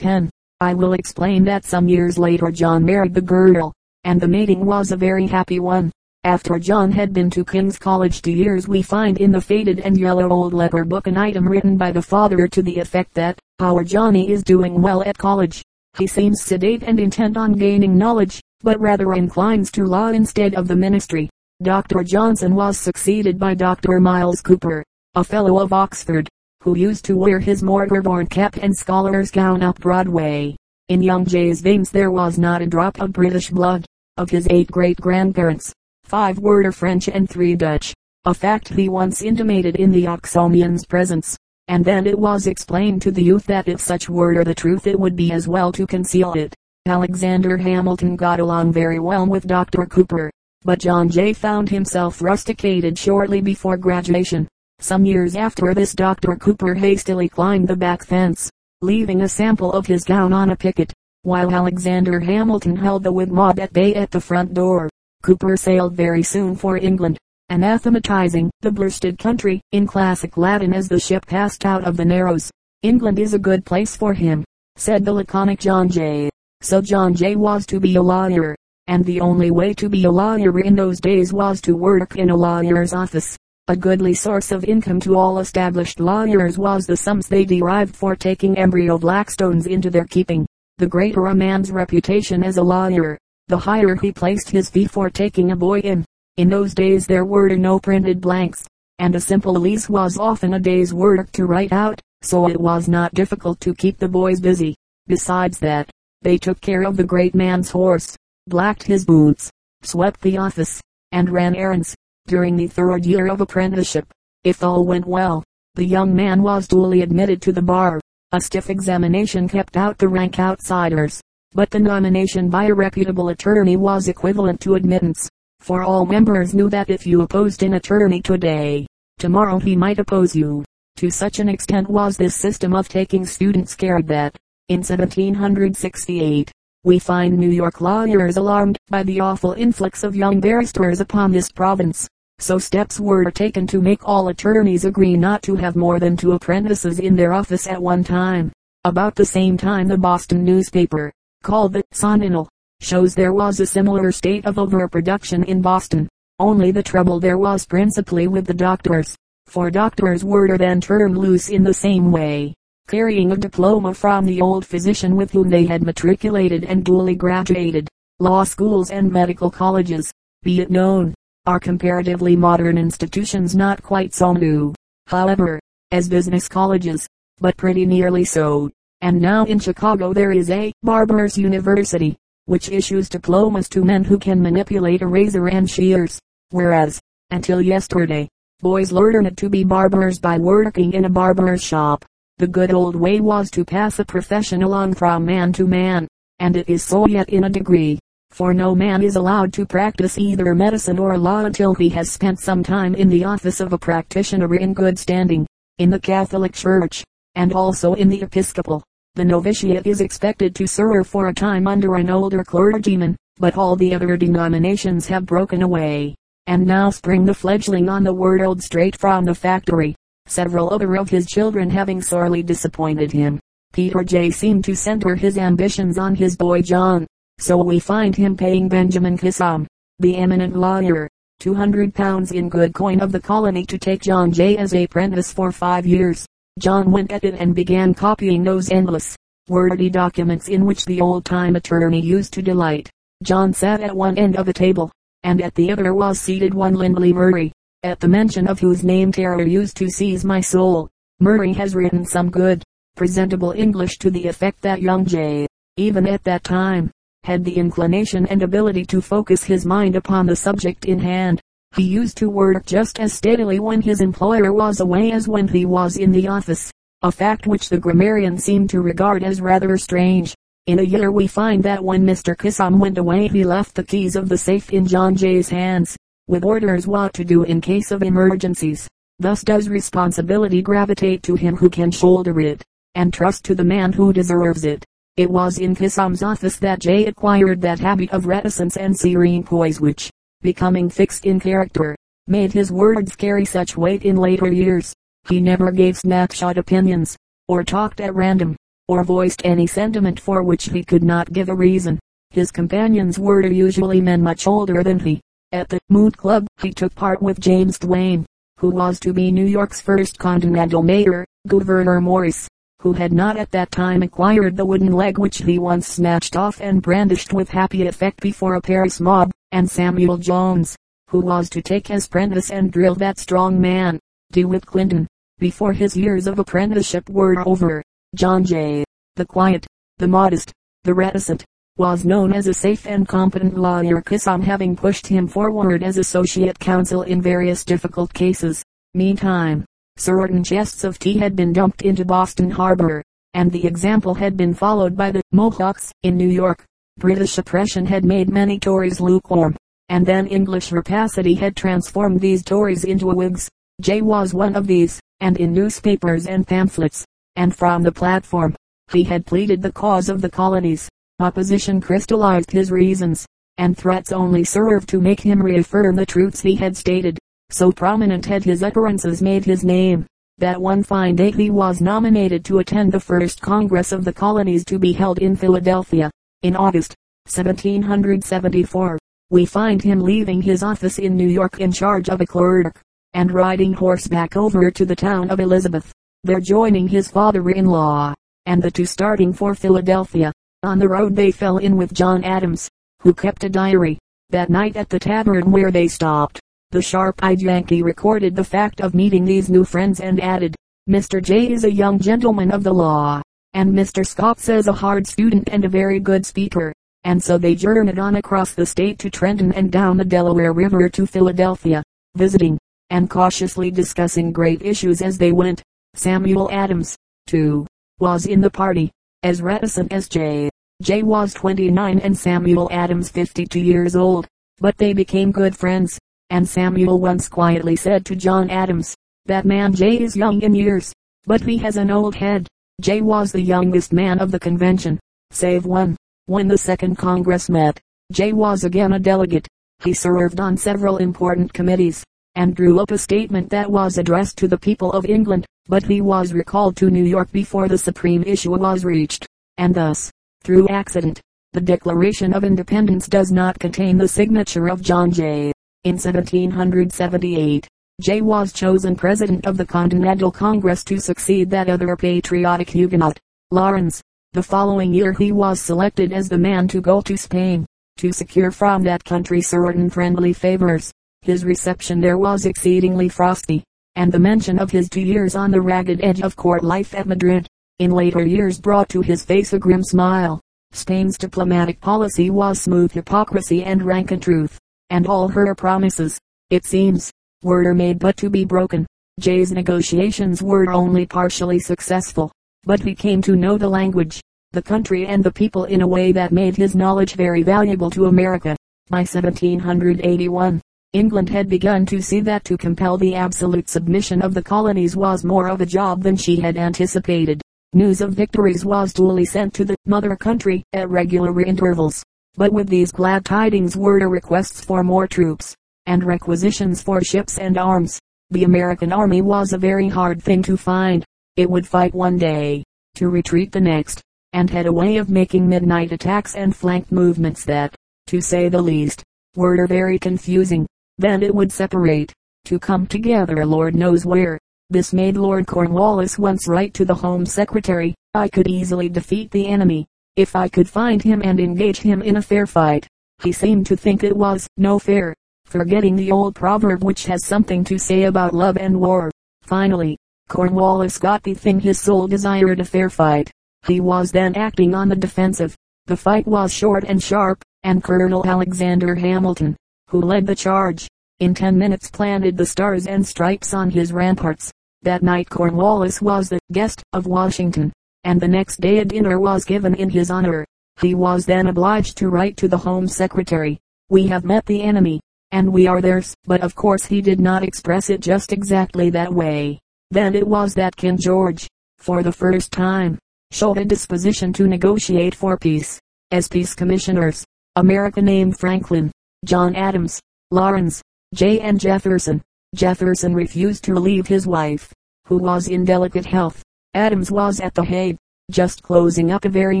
10. I will explain that some years later John married the girl, and the mating was a very happy one. After John had been to King's College two years we find in the faded and yellow old letter book an item written by the father to the effect that, our Johnny is doing well at college. He seems sedate and intent on gaining knowledge, but rather inclines to law instead of the ministry. Dr. Johnson was succeeded by Dr. Myles Cooper, a fellow of Oxford, who used to wear his mortar-board cap and scholar's gown up Broadway. In young Jay's veins there was not a drop of British blood. Of his eight great-grandparents, five were of French and three Dutch, a fact he once intimated in the Oxonian's presence, and then it was explained to the youth that if such were the truth it would be as well to conceal it. Alexander Hamilton got along very well with Dr. Cooper, but John Jay found himself rusticated shortly before graduation. Some years after this Dr. Cooper hastily climbed the back fence, leaving a sample of his gown on a picket, while Alexander Hamilton held the Whig mob at bay at the front door. Cooper sailed very soon for England, anathematizing the blustered country in classic Latin as the ship passed out of the Narrows. England is a good place for him, said the laconic John Jay. So John Jay was to be a lawyer, and the only way to be a lawyer in those days was to work in a lawyer's office. A goodly source of income to all established lawyers was the sums they derived for taking embryo Blackstones into their keeping. The greater a man's reputation as a lawyer, the higher he placed his fee for taking a boy in. In those days there were no printed blanks, and a simple lease was often a day's work to write out, so it was not difficult to keep the boys busy. Besides that, they took care of the great man's horse, blacked his boots, swept the office, and ran errands during the third year of apprenticeship. If all went well, the young man was duly admitted to the bar. A stiff examination kept out the rank outsiders, but the nomination by a reputable attorney was equivalent to admittance, for all members knew that if you opposed an attorney today, tomorrow he might oppose you. To such an extent was this system of taking students carried that, in 1768, we find New York lawyers alarmed by the awful influx of young barristers upon this province. So steps were taken to make all attorneys agree not to have more than two apprentices in their office at one time. About the same time the Boston newspaper, called the Sentinel, shows there was a similar state of overproduction in Boston. Only the trouble there was principally with the doctors, for doctors were then turned loose in the same way, carrying a diploma from the old physician with whom they had matriculated and duly graduated. Law schools and medical colleges, be it known, are comparatively modern institutions not quite so new, however, as business colleges, but pretty nearly so. And now in Chicago there is a Barber's University, which issues diplomas to men who can manipulate a razor and shears, whereas, until yesterday, boys learned to be barbers by working in a barber's shop. The good old way was to pass a profession along from man to man, and it is so yet in a degree for no man is allowed to practice either medicine or law until he has spent some time in the office of a practitioner in good standing, in the Catholic Church, and also in the Episcopal. The novitiate is expected to serve for a time under an older clergyman, but all the other denominations have broken away, and now spring the fledgling on the world straight from the factory. Several other of his children having sorely disappointed him, Peter Jay. seemed to center his ambitions on his boy John. So we find him paying Benjamin Kissam, the eminent lawyer, 200 pounds in good coin of the colony to take John Jay as apprentice for five years. John went at it and began copying those endless, wordy documents in which the old-time attorney used to delight. John sat at one end of the table, and at the other was seated one Lindley Murray, at the mention of whose name terror used to seize my soul. Murray has written some good, presentable English to the effect that young Jay, even at that time, had the inclination and ability to focus his mind upon the subject in hand. He used to work just as steadily when his employer was away as when he was in the office, a fact which the grammarian seemed to regard as rather strange. In a year we find that when Mr. Kissam went away he left the keys of the safe in John Jay's hands, with orders what to do in case of emergencies. Thus does responsibility gravitate to him who can shoulder it, and trust to the man who deserves it. It was in Kissam's office that Jay acquired that habit of reticence and serene poise which, becoming fixed in character, made his words carry such weight in later years. He never gave snapshot opinions, or talked at random, or voiced any sentiment for which he could not give a reason. His companions were usually men much older than he. At the Moot Club he took part with James Duane, who was to be New York's first continental mayor, Gouverneur Morris, who had not at that time acquired the wooden leg which he once snatched off and brandished with happy effect before a Paris mob, and Samuel Jones, who was to take his apprentice and drill that strong man, DeWitt Clinton, before his years of apprenticeship were over. John Jay, the quiet, the modest, the reticent, was known as a safe and competent lawyer Kissam having pushed him forward as associate counsel in various difficult cases. Meantime, certain chests of tea had been dumped into Boston harbor, and the example had been followed by the Mohawks in New York. British oppression had made many Tories lukewarm, and then English rapacity had transformed these Tories into Whigs. Jay was one of these, and in newspapers and pamphlets, and from the platform, he had pleaded the cause of the colonies. Opposition crystallized his reasons, and threats only served to make him reaffirm the truths he had stated. So prominent had his utterances made his name, that one fine day he was nominated to attend the first Congress of the Colonies to be held in Philadelphia, in August, 1774. We find him leaving his office in New York in charge of a clerk, and riding horseback over to the town of Elizabeth, there joining his father-in-law, and the two starting for Philadelphia. On the road they fell in with John Adams, who kept a diary. That night at the tavern where they stopped, the sharp-eyed Yankee recorded the fact of meeting these new friends and added, Mr. Jay is a young gentleman of the law, and Mr. Scott says a hard student and a very good speaker. And so they journeyed on across the state to Trenton and down the Delaware River to Philadelphia, visiting, and cautiously discussing great issues as they went. Samuel Adams, too, was in the party, as reticent as Jay. Jay was 29 and Samuel Adams 52 years old, but they became good friends and Samuel once quietly said to John Adams, that man Jay is young in years, but he has an old head. Jay was the youngest man of the convention, save one. When the second Congress met, Jay was again a delegate. He served on several important committees, and drew up a statement that was addressed to the people of England, but he was recalled to New York before the supreme issue was reached, and thus, through accident, the Declaration of Independence does not contain the signature of John Jay. In 1778, Jay was chosen president of the Continental Congress to succeed that other patriotic Huguenot, Laurens. The following year he was selected as the man to go to Spain, to secure from that country certain friendly favors. His reception there was exceedingly frosty, and the mention of his two years on the ragged edge of court life at Madrid, in later years brought to his face a grim smile. Spain's diplomatic policy was smooth hypocrisy and rank truth and all her promises, it seems, were made but to be broken. Jay's negotiations were only partially successful, but he came to know the language, the country and the people in a way that made his knowledge very valuable to America. By 1781, England had begun to see that to compel the absolute submission of the colonies was more of a job than she had anticipated. News of victories was duly sent to the mother country at regular intervals. But with these glad tidings were requests for more troops, and requisitions for ships and arms. The American army was a very hard thing to find. It would fight one day, to retreat the next, and had a way of making midnight attacks and flank movements that, to say the least, were very confusing. Then it would separate, to come together Lord knows where. This made Lord Cornwallis once write to the Home Secretary, I could easily defeat the enemy, if I could find him and engage him in a fair fight. He seemed to think it was no fair, forgetting the old proverb which has something to say about love and war. Finally, Cornwallis got the thing his soul desired a fair fight. He was then acting on the defensive. The fight was short and sharp, and Colonel Alexander Hamilton, who led the charge, in ten minutes planted the stars and stripes on his ramparts. That night Cornwallis was the guest of Washington and the next day a dinner was given in his honor. He was then obliged to write to the Home Secretary, we have met the enemy, and we are theirs. But of course he did not express it just exactly that way. Then it was that King George, for the first time, showed a disposition to negotiate for peace. As peace commissioners, America named Franklin, John Adams, Laurens, Jay. and Jefferson. Jefferson refused to relieve his wife, who was in delicate health, Adams was at the Hague. just closing up a very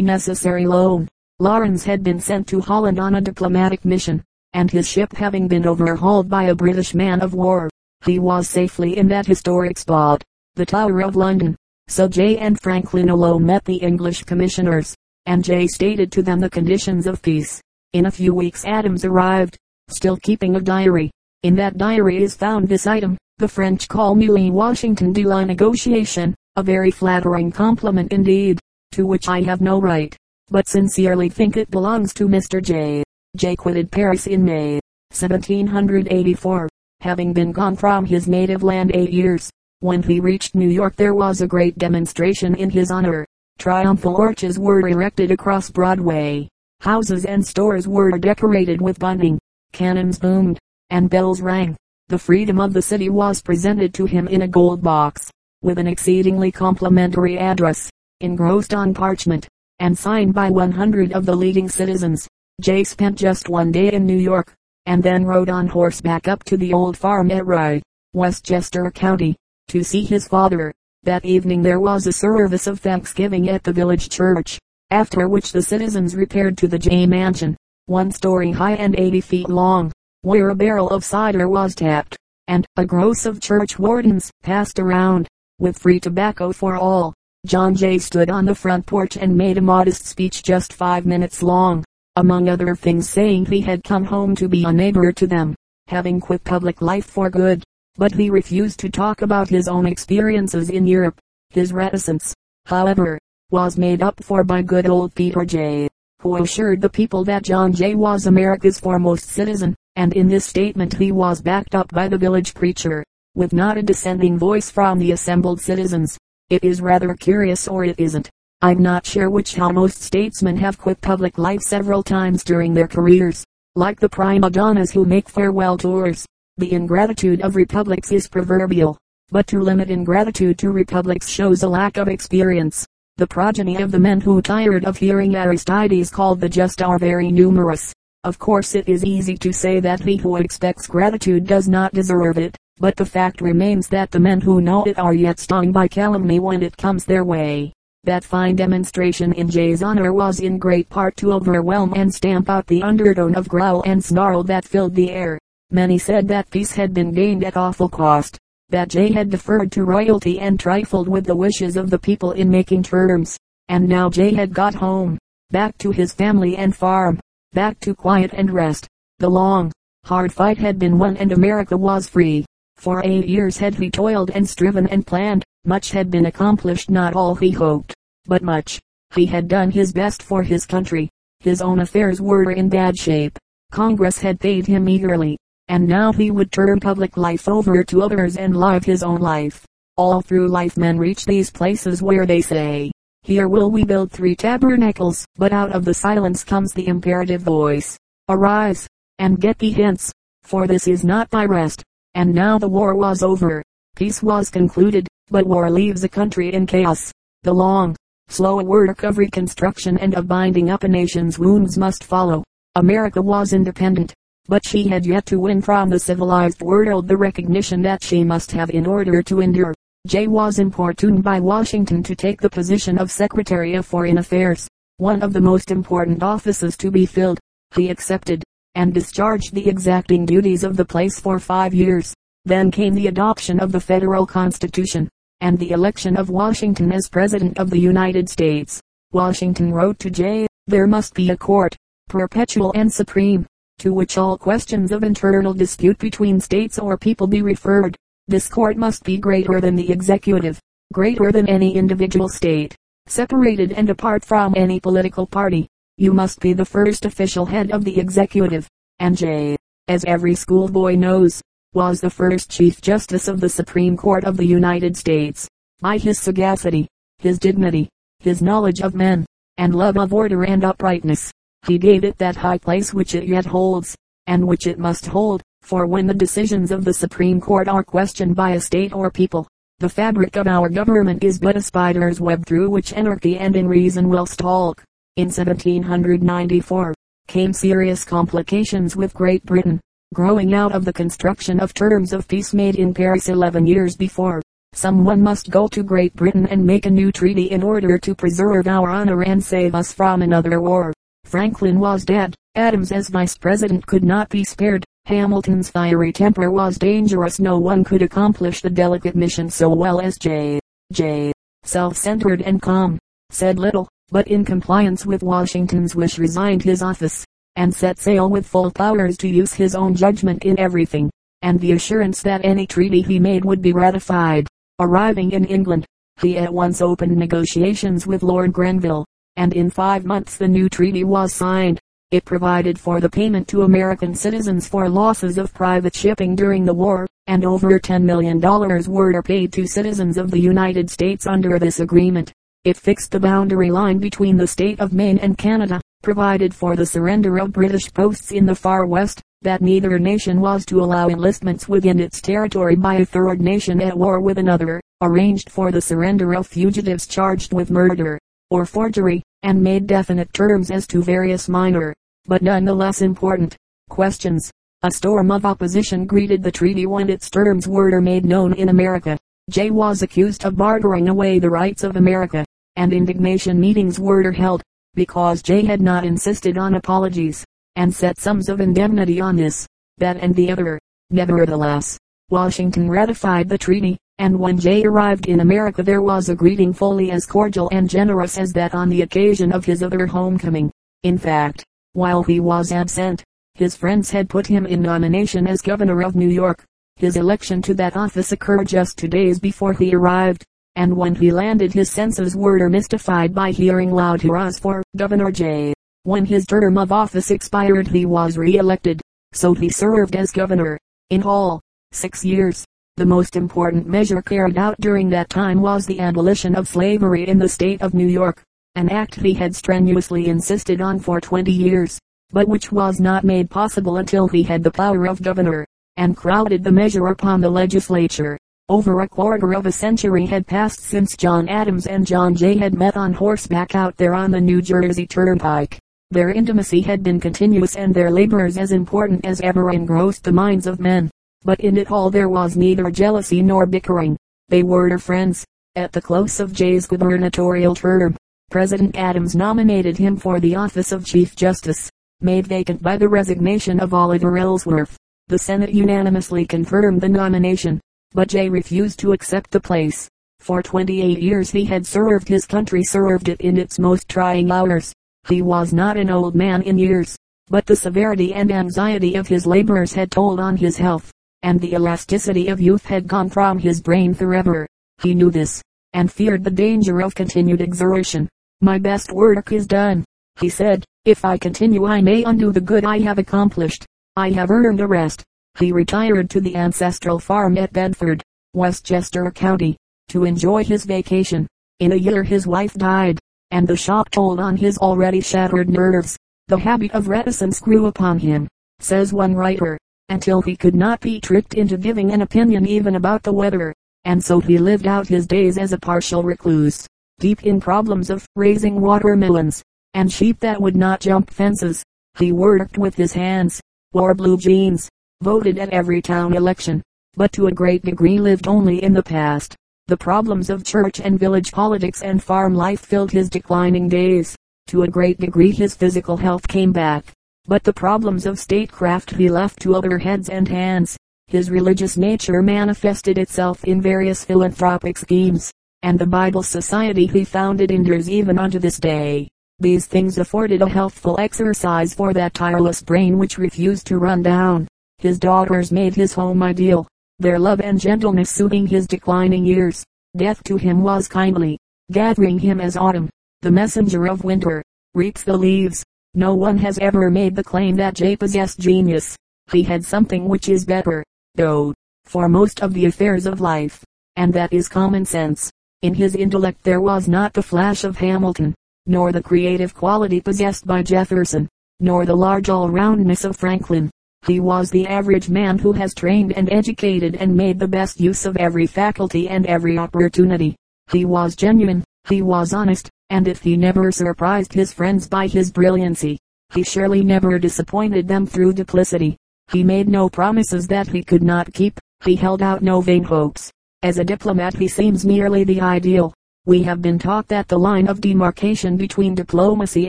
necessary loan. Laurens had been sent to Holland on a diplomatic mission, and his ship having been overhauled by a British man of war, he was safely in that historic spot, the Tower of London. So Jay and Franklin alone met the English commissioners, and Jay stated to them the conditions of peace. In a few weeks Adams arrived, still keeping a diary. In that diary is found this item, the French call me Washington de la negotiation, a very flattering compliment indeed, to which I have no right, but sincerely think it belongs to Mr. Jay. Jay quitted Paris in May, 1784, having been gone from his native land eight years. When he reached New York there was a great demonstration in his honor. Triumphal arches were erected across Broadway. Houses and stores were decorated with bunting. Cannons boomed, and bells rang. The freedom of the city was presented to him in a gold box, with an exceedingly complimentary address, engrossed on parchment, and signed by 100 of the leading citizens. Jay spent just one day in New York, and then rode on horseback up to the old farm at Rye, Westchester County, to see his father. That evening there was a service of thanksgiving at the village church, after which the citizens repaired to the Jay mansion, one story high and 80 feet long, where a barrel of cider was tapped, and a gross of church wardens passed around, with free tobacco for all. John Jay stood on the front porch and made a modest speech just five minutes long, among other things saying he had come home to be a neighbor to them, having quit public life for good but he refused to talk about his own experiences in Europe. His reticence, however, was made up for by good old Peter Jay, who assured the people that John Jay was America's foremost citizen, and in this statement he was backed up by the village preacher, with not a dissenting voice from the assembled citizens. It is rather curious or it isn't. I'm not sure which how most statesmen have quit public life several times during their careers, like the prima donnas who make farewell tours. The ingratitude of republics is proverbial, but to limit ingratitude to republics shows a lack of experience. The progeny of the men who tired of hearing Aristides called the just are very numerous. Of course it is easy to say that he who expects gratitude does not deserve it, but the fact remains that the men who know it are yet stung by calumny when it comes their way. That fine demonstration in Jay's honor was in great part to overwhelm and stamp out the undertone of growl and snarl that filled the air. Many said that peace had been gained at awful cost, that Jay had deferred to royalty and trifled with the wishes of the people in making terms, and now Jay had got home, back to his family and farm, back to quiet and rest. The long, hard fight had been won and America was free. For eight years had he toiled and striven and planned, much had been accomplished not all he hoped, but much. He had done his best for his country. His own affairs were in bad shape. Congress had paid him eagerly, and now he would turn public life over to others and live his own life. All through life men reach these places where they say, here will we build three tabernacles, but out of the silence comes the imperative voice, arise, and get thee hence, for this is not thy rest. And now the war was over, peace was concluded, but war leaves a country in chaos. The long, slow work of reconstruction and of binding up a nation's wounds must follow. America was independent, but she had yet to win from the civilized world the recognition that she must have in order to endure. Jay was importuned by Washington to take the position of Secretary of Foreign Affairs, one of the most important offices to be filled. He accepted, and discharged the exacting duties of the place for five years. Then came the adoption of the federal constitution, and the election of Washington as President of the United States. Washington wrote to Jay, there must be a court, perpetual and supreme, to which all questions of internal dispute between states or people be referred. This court must be greater than the executive, greater than any individual state, separated and apart from any political party. You must be the first official head of the executive, and Jay, as every schoolboy knows, was the first Chief Justice of the Supreme Court of the United States. By his sagacity, his dignity, his knowledge of men, and love of order and uprightness, he gave it that high place which it yet holds, and which it must hold, for when the decisions of the Supreme Court are questioned by a state or people, the fabric of our government is but a spider's web through which anarchy and unreason will stalk. In 1794, came serious complications with Great Britain, growing out of the construction of terms of peace made in Paris 11 years before. Someone must go to Great Britain and make a new treaty in order to preserve our honor and save us from another war. Franklin was dead. Adams as vice president could not be spared. Hamilton's fiery temper was dangerous. No one could accomplish the delicate mission so well as Jay. Jay. Self-centered and calm, said little, but in compliance with Washington's wish resigned his office, and set sail with full powers to use his own judgment in everything, and the assurance that any treaty he made would be ratified. Arriving in England, he at once opened negotiations with Lord Grenville, and in five months the new treaty was signed. It provided for the payment to American citizens for losses of private shipping during the war, and over $10 million were paid to citizens of the United States under this agreement. It fixed the boundary line between the state of Maine and Canada, provided for the surrender of British posts in the far west, that neither nation was to allow enlistments within its territory by a third nation at war with another, arranged for the surrender of fugitives charged with murder or forgery, and made definite terms as to various minor, but none the less important, questions. A storm of opposition greeted the treaty when its terms were made known in America. Jay was accused of bartering away the rights of America, and indignation meetings were held, because Jay had not insisted on apologies and set sums of indemnity on this, that and the other. Nevertheless, Washington ratified the treaty, and when Jay arrived in America there was a greeting fully as cordial and generous as that on the occasion of his other homecoming. In fact, while he was absent, his friends had put him in nomination as governor of New York. His election to that office occurred just two days before he arrived, and when he landed his senses were mystified by hearing loud hurrahs for Governor Jay. When his term of office expired he was re-elected, so he served as governor, in all, six years. The most important measure carried out during that time was the abolition of slavery in the state of New York, an act he had strenuously insisted on for 20 years, but which was not made possible until he had the power of governor, and crowded the measure upon the legislature. Over a quarter of a century had passed since John Adams and John Jay had met on horseback out there on the New Jersey Turnpike. Their intimacy had been continuous and their labors as important as ever engrossed the minds of men. But in it all there was neither jealousy nor bickering. They were friends. At the close of Jay's gubernatorial term, President Adams nominated him for the office of Chief Justice, made vacant by the resignation of Oliver Ellsworth. The Senate unanimously confirmed the nomination, but Jay refused to accept the place. For 28 years he had served his country served it in its most trying hours. He was not an old man in years, but the severity and anxiety of his labors had told on his health, and the elasticity of youth had gone from his brain forever. He knew this, and feared the danger of continued exertion. My best work is done, he said. If I continue I may undo the good I have accomplished. I have earned a rest. He retired to the ancestral farm at Bedford, Westchester County, to enjoy his vacation. In a year his wife died, and the shock told on his already shattered nerves. The habit of reticence grew upon him, says one writer, until he could not be tricked into giving an opinion even about the weather, and so he lived out his days as a partial recluse, deep in problems of raising watermelons, and sheep that would not jump fences. He worked with his hands, wore blue jeans, voted at every town election, but to a great degree lived only in the past. The problems of church and village politics and farm life filled his declining days. To a great degree his physical health came back, but the problems of statecraft he left to other heads and hands. His religious nature manifested itself in various philanthropic schemes, and the Bible Society he founded endures even unto this day. These things afforded a healthful exercise for that tireless brain which refused to run down. His daughters made his home ideal their love and gentleness soothing his declining years. Death to him was kindly, gathering him as autumn, the messenger of winter, reaps the leaves. No one has ever made the claim that Jay possessed genius. He had something which is better, though, for most of the affairs of life, and that is common sense. In his intellect there was not the flash of Hamilton, nor the creative quality possessed by Jefferson, nor the large all-roundness of Franklin. He was the average man who has trained and educated and made the best use of every faculty and every opportunity. He was genuine, he was honest, and if he never surprised his friends by his brilliancy, he surely never disappointed them through duplicity. He made no promises that he could not keep, he held out no vain hopes, As a diplomat he seems merely the ideal. We have been taught that the line of demarcation between diplomacy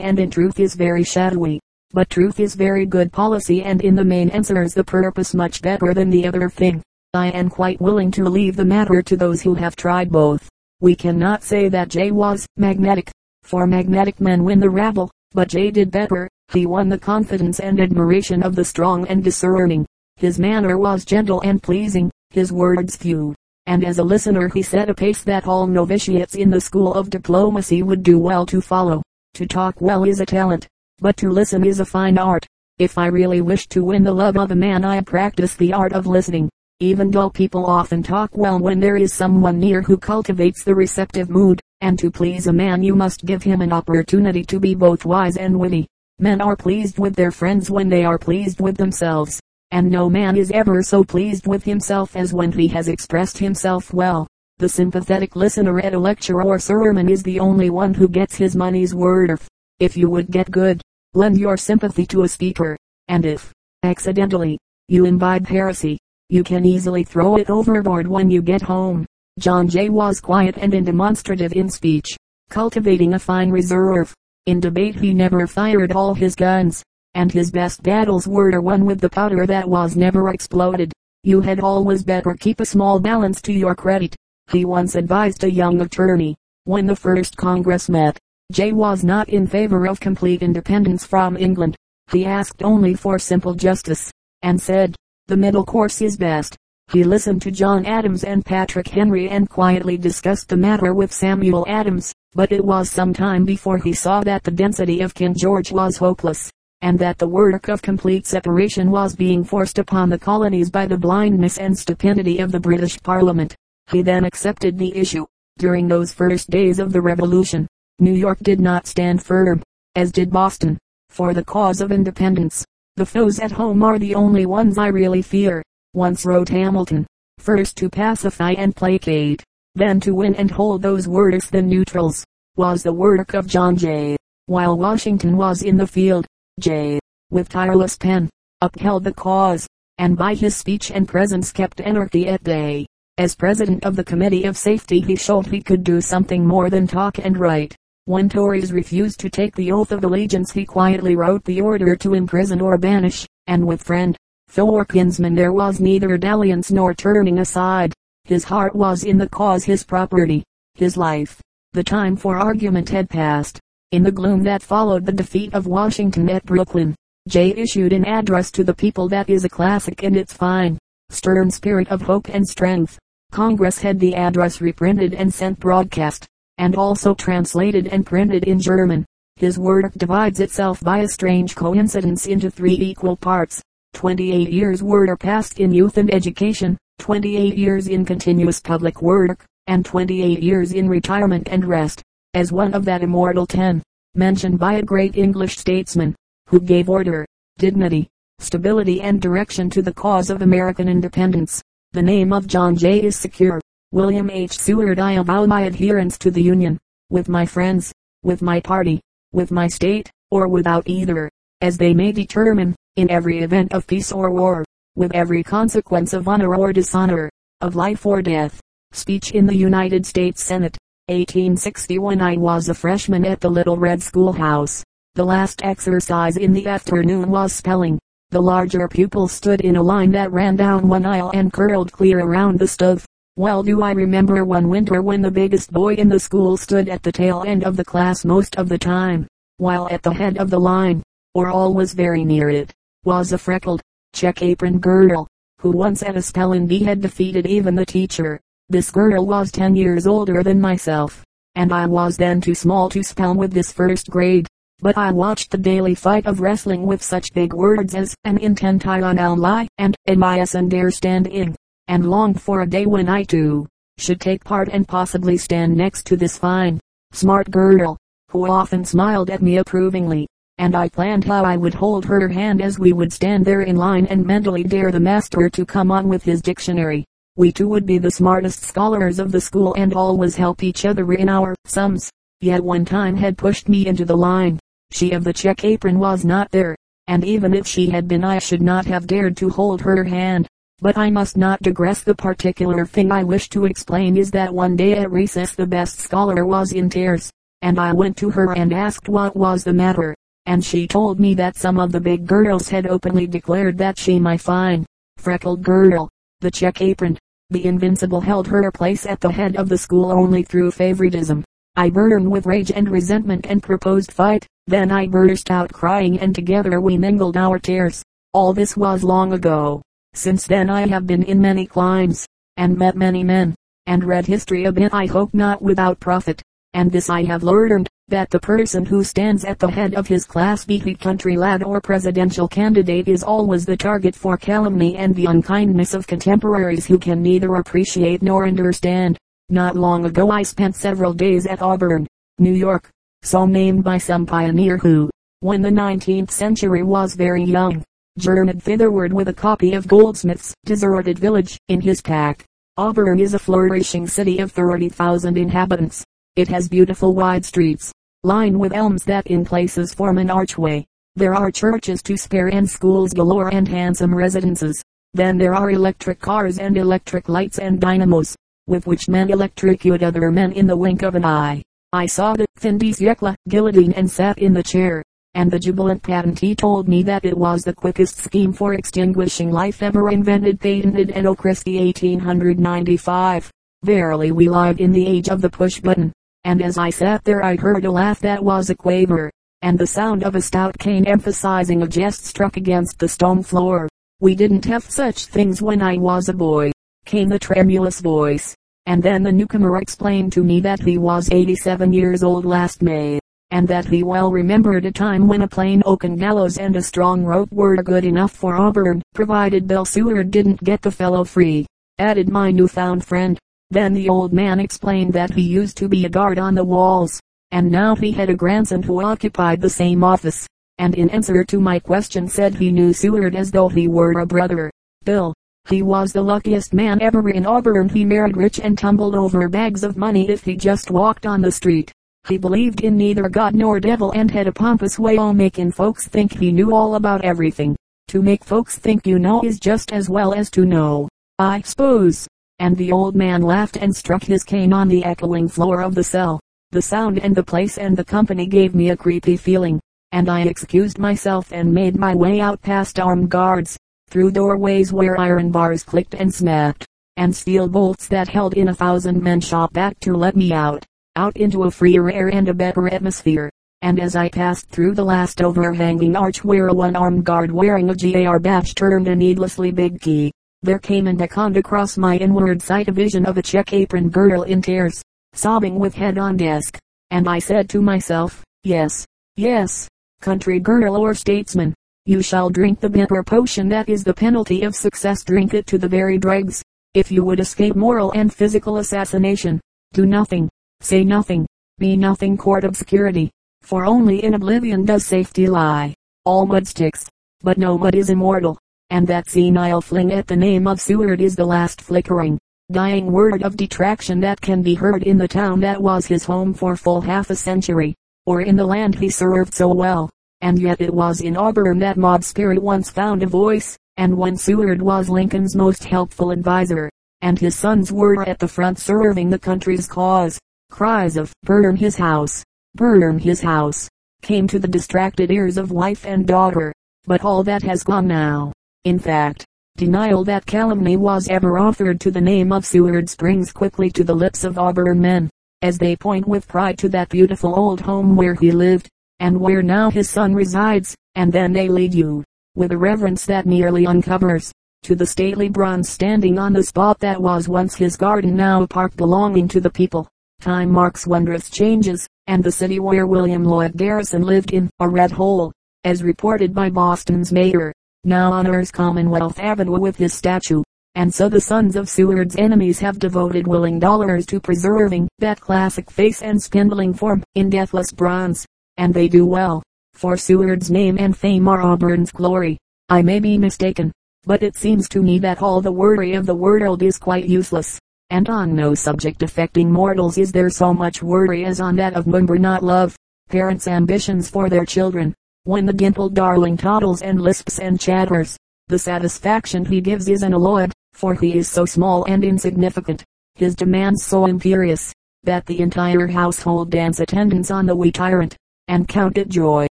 and in truth is very shadowy. But truth is very good policy and in the main answers the purpose much better than the other thing. I am quite willing to leave the matter to those who have tried both. We cannot say that Jay was magnetic, for magnetic men win the rabble, but Jay did better. He won the confidence and admiration of the strong and discerning. His manner was gentle and pleasing, his words few, and as a listener he set a pace that all novitiates in the school of diplomacy would do well to follow. To talk well is a talent, but to listen is a fine art. If I really wish to win the love of a man I practice the art of listening. Even dull people often talk well when there is someone near who cultivates the receptive mood, and to please a man you must give him an opportunity to be both wise and witty. Men are pleased with their friends when they are pleased with themselves and no man is ever so pleased with himself as when he has expressed himself well. The sympathetic listener at a lecture or sermon is the only one who gets his money's worth. If you would get good, lend your sympathy to a speaker, and if, accidentally, you imbibe heresy, you can easily throw it overboard when you get home. John Jay was quiet and undemonstrative in speech, cultivating a fine reserve. In debate he never fired all his guns and his best battles were won with the powder that was never exploded. You had always better keep a small balance to your credit. He once advised a young attorney, when the first Congress met, Jay was not in favor of complete independence from England. He asked only for simple justice, and said, the middle course is best. He listened to John Adams and Patrick Henry and quietly discussed the matter with Samuel Adams, but it was some time before he saw that the density of King George was hopeless and that the work of complete separation was being forced upon the colonies by the blindness and stupidity of the British Parliament. He then accepted the issue. During those first days of the Revolution, New York did not stand firm, as did Boston, for the cause of independence. The foes at home are the only ones I really fear. Once wrote Hamilton, first to pacify and placate, then to win and hold those words the neutrals, was the work of John Jay. While Washington was in the field, Jay, with tireless pen, upheld the cause, and by his speech and presence kept anarchy at bay. As president of the Committee of Safety he showed he could do something more than talk and write. When Tories refused to take the oath of allegiance he quietly wrote the order to imprison or banish, and with friend, foe or kinsman there was neither dalliance nor turning aside. His heart was in the cause his property, his life. The time for argument had passed. In the gloom that followed the defeat of Washington at Brooklyn, Jay issued an address to the people that is a classic in its fine, stern spirit of hope and strength. Congress had the address reprinted and sent broadcast, and also translated and printed in German. His work divides itself by a strange coincidence into three equal parts. Twenty-eight years were passed in youth and education, twenty-eight years in continuous public work, and twenty-eight years in retirement and rest as one of that immortal ten, mentioned by a great English statesman, who gave order, dignity, stability and direction to the cause of American independence. The name of John Jay is secure. William H. Seward I avow my adherence to the Union, with my friends, with my party, with my state, or without either, as they may determine, in every event of peace or war, with every consequence of honor or dishonor, of life or death. Speech in the United States Senate. 1861 I was a freshman at the Little Red Schoolhouse. The last exercise in the afternoon was spelling. The larger pupils stood in a line that ran down one aisle and curled clear around the stove. Well do I remember one winter when the biggest boy in the school stood at the tail end of the class most of the time, while at the head of the line, or always very near it, was a freckled, check apron girl, who once at a spelling bee had defeated even the teacher. This girl was ten years older than myself, and I was then too small to spell with this first grade. But I watched the daily fight of wrestling with such big words as an intention al lie and a misunderstanding, and longed for a day when I too should take part and possibly stand next to this fine, smart girl, who often smiled at me approvingly, and I planned how I would hold her hand as we would stand there in line and mentally dare the master to come on with his dictionary. We two would be the smartest scholars of the school and always help each other in our sums. Yet one time had pushed me into the line. She of the check apron was not there, and even if she had been I should not have dared to hold her hand. But I must not digress. The particular thing I wish to explain is that one day at recess the best scholar was in tears, and I went to her and asked what was the matter, and she told me that some of the big girls had openly declared that she my fine, freckled girl, the check aproned, the invincible held her place at the head of the school only through favoritism. I burned with rage and resentment and proposed fight. Then I burst out crying and together we mingled our tears. All this was long ago. Since then I have been in many climes, and met many men, and read history a bit I hope not without profit. And this I have learned, that the person who stands at the head of his class be he country lad or presidential candidate is always the target for calumny and the unkindness of contemporaries who can neither appreciate nor understand. Not long ago I spent several days at Auburn, New York, so named by some pioneer who, when the 19th century was very young, journeyed thitherward with a copy of Goldsmith's Deserted Village in his pack. Auburn is a flourishing city of 30,000 inhabitants. It has beautiful wide streets, lined with elms that in places form an archway. There are churches to spare and schools galore and handsome residences. Then there are electric cars and electric lights and dynamos, with which men electrocute other men in the wink of an eye. I saw the fin de siècle guillotine and sat in the chair and the jubilant patentee told me that it was the quickest scheme for extinguishing life ever invented patented Anno Christi 1895. Verily we live in the age of the push button, and as I sat there I heard a laugh that was a quaver, and the sound of a stout cane emphasizing a jest struck against the stone floor. We didn't have such things when I was a boy, came the tremulous voice, and then the newcomer explained to me that he was 87 years old last May and that he well remembered a time when a plain oaken gallows and a strong rope were good enough for Auburn, provided Bill Seward didn't get the fellow free, added my newfound friend. Then the old man explained that he used to be a guard on the walls, and now he had a grandson who occupied the same office, and in answer to my question said he knew Seward as though he were a brother. Bill, he was the luckiest man ever in Auburn. He married rich and tumbled over bags of money if he just walked on the street. He believed in neither God nor devil and had a pompous way o' making folks think he knew all about everything. To make folks think you know is just as well as to know, I suppose. And the old man laughed and struck his cane on the echoing floor of the cell. The sound and the place and the company gave me a creepy feeling, and I excused myself and made my way out past armed guards, through doorways where iron bars clicked and snapped, and steel bolts that held in a thousand men shot back to let me out out into a freer air and a better atmosphere. And as I passed through the last overhanging arch where a one-armed guard wearing a GAR badge turned a needlessly big key, there came and deconned across my inward sight a vision of a check apron girl in tears, sobbing with head on desk. And I said to myself, yes, yes, country girl or statesman, you shall drink the bitter potion that is the penalty of success. Drink it to the very dregs. If you would escape moral and physical assassination, do nothing. Say nothing. Be nothing court obscurity. For only in oblivion does safety lie. All mud sticks. But no mud is immortal. And that senile fling at the name of Seward is the last flickering, dying word of detraction that can be heard in the town that was his home for full half a century, or in the land he served so well. And yet it was in Auburn that mob spirit once found a voice, and when Seward was Lincoln's most helpful adviser, and his sons were at the front serving the country's cause. Cries of burn his house, burn his house, came to the distracted ears of wife and daughter. But all that has gone now. In fact, denial that calumny was ever offered to the name of Seward springs quickly to the lips of Auburn men, as they point with pride to that beautiful old home where he lived, and where now his son resides, and then they lead you, with a reverence that nearly uncovers, to the stately bronze standing on the spot that was once his garden now a park belonging to the people. Time marks wondrous changes, and the city where William Lloyd Garrison lived in a red hole, as reported by Boston's mayor, now honors Commonwealth Avenue with his statue. And so the sons of Seward's enemies have devoted willing dollars to preserving that classic face and spindling form in deathless bronze. And they do well, for Seward's name and fame are Auburn's glory. I may be mistaken, but it seems to me that all the worry of the world is quite useless and on no subject affecting mortals is there so much worry as on that of number not love, parents' ambitions for their children. When the dimpled darling toddles and lisps and chatters, The satisfaction he gives is unalloyed, for he is so small and insignificant, his demands so imperious, that the entire household dance attendance on the wee tyrant, and count it joy.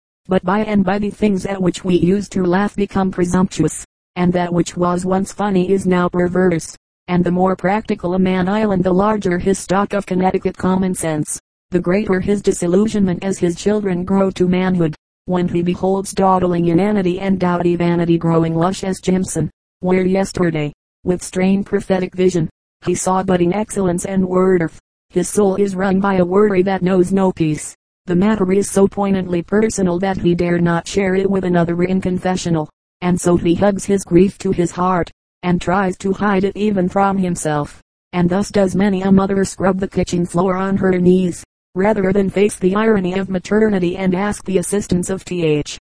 But by and by the things at which we used to laugh become presumptuous, and that which was once funny is now perverse. And the more practical a man island the larger his stock of Connecticut common sense, the greater his disillusionment as his children grow to manhood. When he beholds dawdling inanity and dowdy vanity growing lush as Jimson, where yesterday, with strained prophetic vision, he saw budding excellence and worth. His soul is wrung by a worry that knows no peace. The matter is so poignantly personal that he dare not share it with another in confessional, and so he hugs his grief to his heart, and tries to hide it even from himself. And thus does many a mother scrub the kitchen floor on her knees, rather than face the irony of maternity and ask the assistance of Th.